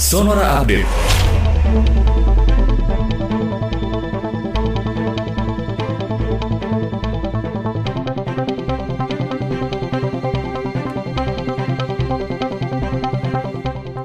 Sonora Update.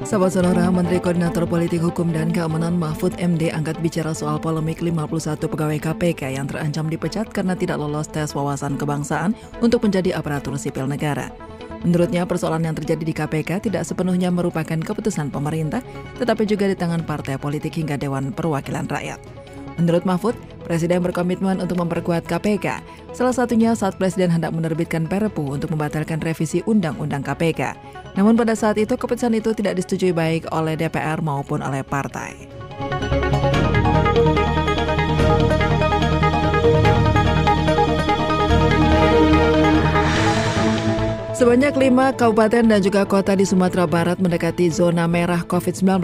Sahabat Sonora, Menteri Koordinator Politik Hukum dan Keamanan Mahfud MD angkat bicara soal polemik 51 pegawai KPK yang terancam dipecat karena tidak lolos tes wawasan kebangsaan untuk menjadi aparatur sipil negara. Menurutnya, persoalan yang terjadi di KPK tidak sepenuhnya merupakan keputusan pemerintah, tetapi juga di tangan partai politik hingga Dewan Perwakilan Rakyat. Menurut Mahfud, Presiden berkomitmen untuk memperkuat KPK, salah satunya saat Presiden hendak menerbitkan Perpu untuk membatalkan revisi Undang-Undang KPK. Namun pada saat itu keputusan itu tidak disetujui baik oleh DPR maupun oleh partai. Sebanyak lima kabupaten dan juga kota di Sumatera Barat mendekati zona merah COVID-19.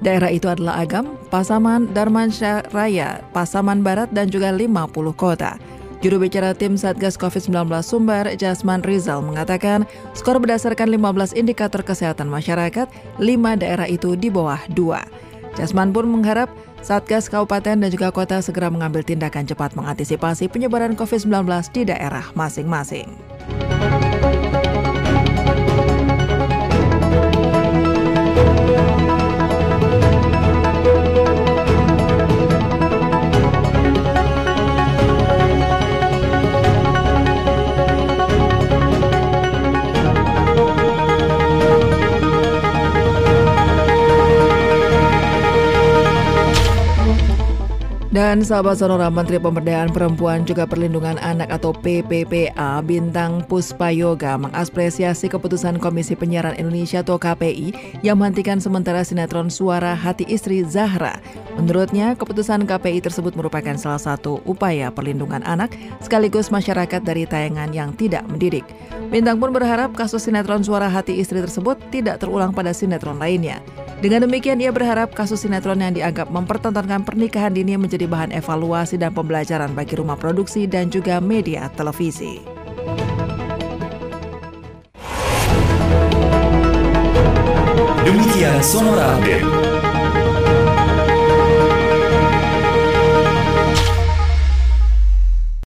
Daerah itu adalah Agam, Pasaman, Darmansyah Raya, Pasaman Barat, dan juga 50 kota. Juru bicara tim Satgas COVID-19 Sumber, Jasman Rizal, mengatakan skor berdasarkan 15 indikator kesehatan masyarakat, 5 daerah itu di bawah 2. Jasman pun mengharap Satgas Kabupaten dan juga kota segera mengambil tindakan cepat mengantisipasi penyebaran COVID-19 di daerah masing-masing. Dan sahabat sonora Menteri Pemberdayaan Perempuan juga Perlindungan Anak atau PPPA Bintang Puspa Yoga mengapresiasi keputusan Komisi Penyiaran Indonesia atau KPI yang menghentikan sementara sinetron Suara Hati Istri Zahra. Menurutnya, keputusan KPI tersebut merupakan salah satu upaya perlindungan anak sekaligus masyarakat dari tayangan yang tidak mendidik. Bintang pun berharap kasus sinetron Suara Hati Istri tersebut tidak terulang pada sinetron lainnya. Dengan demikian, ia berharap kasus sinetron yang dianggap mempertontonkan pernikahan dini menjadi bahan evaluasi dan pembelajaran bagi rumah produksi dan juga media televisi. Demikian Sonora Update.